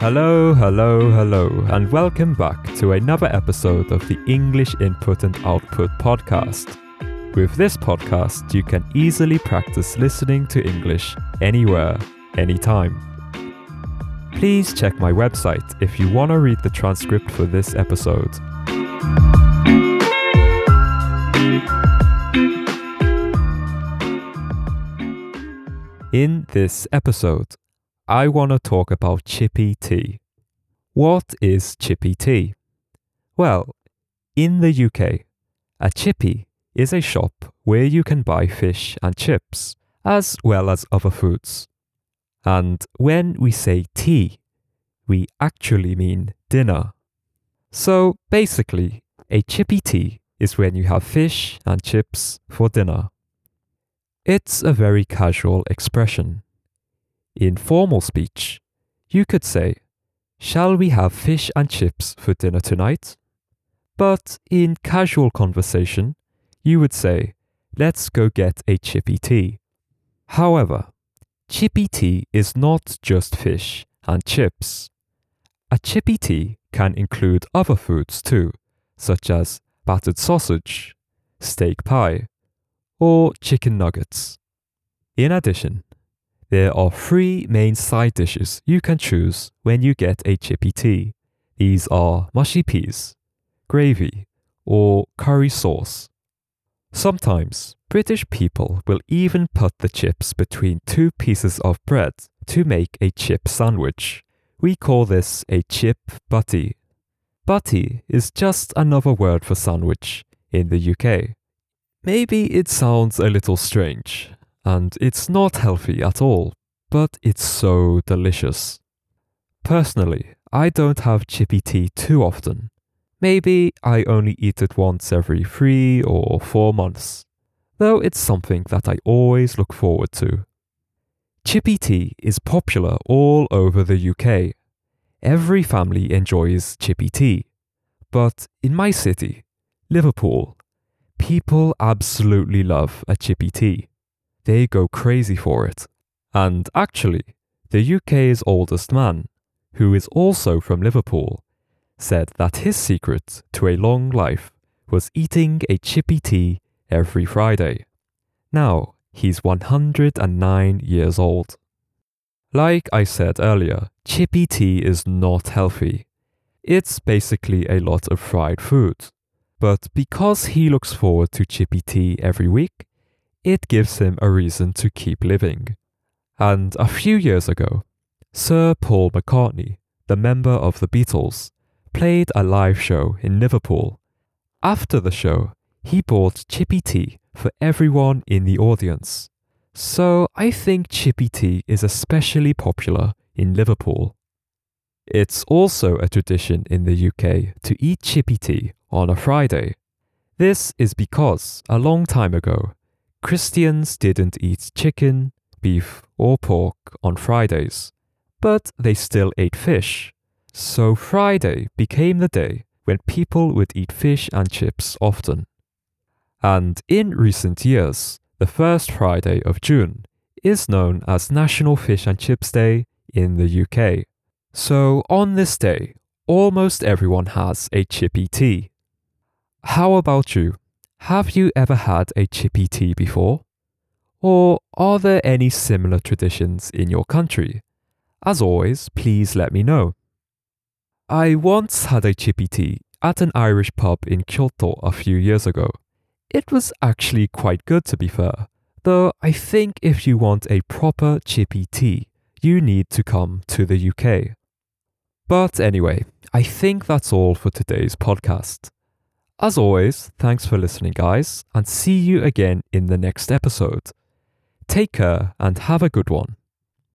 Hello, hello, hello, and welcome back to another episode of the English Input and Output podcast. With this podcast, you can easily practice listening to English anywhere, anytime. Please check my website if you want to read the transcript for this episode. In this episode, I want to talk about chippy tea. What is chippy tea? Well, in the UK, a chippy is a shop where you can buy fish and chips, as well as other foods. And when we say tea, we actually mean dinner. So basically, a chippy tea is when you have fish and chips for dinner. It's a very casual expression. In formal speech, you could say, Shall we have fish and chips for dinner tonight? But in casual conversation, you would say, Let's go get a chippy tea. However, chippy tea is not just fish and chips. A chippy tea can include other foods too, such as battered sausage, steak pie, or chicken nuggets. In addition, there are three main side dishes you can choose when you get a chippy tea. These are mushy peas, gravy, or curry sauce. Sometimes British people will even put the chips between two pieces of bread to make a chip sandwich. We call this a chip butty. Butty is just another word for sandwich in the UK. Maybe it sounds a little strange, and it's not healthy at all, but it's so delicious. Personally, I don't have chippy tea too often. Maybe I only eat it once every three or four months, though it's something that I always look forward to. Chippy tea is popular all over the UK. Every family enjoys chippy tea. But in my city, Liverpool, people absolutely love a chippy tea. They go crazy for it. And actually, the UK's oldest man, who is also from Liverpool, said that his secret to a long life was eating a chippy tea every Friday. Now, he's 109 years old. Like I said earlier, chippy tea is not healthy. It's basically a lot of fried food. But because he looks forward to chippy tea every week, it gives him a reason to keep living. And a few years ago, Sir Paul McCartney, the member of the Beatles, played a live show in Liverpool. After the show, he bought chippy tea for everyone in the audience. So I think chippy tea is especially popular in Liverpool. It's also a tradition in the UK to eat chippy tea on a Friday. This is because a long time ago, Christians didn't eat chicken, beef, or pork on Fridays, but they still ate fish. So Friday became the day when people would eat fish and chips often. And in recent years, the first Friday of June is known as National Fish and Chips Day in the UK. So on this day, almost everyone has a chippy tea. How about you? Have you ever had a chippy tea before? Or are there any similar traditions in your country? As always, please let me know. I once had a chippy tea at an Irish pub in Kyoto a few years ago. It was actually quite good to be fair, though I think if you want a proper chippy tea, you need to come to the UK. But anyway, I think that's all for today's podcast. As always, thanks for listening, guys, and see you again in the next episode. Take care and have a good one.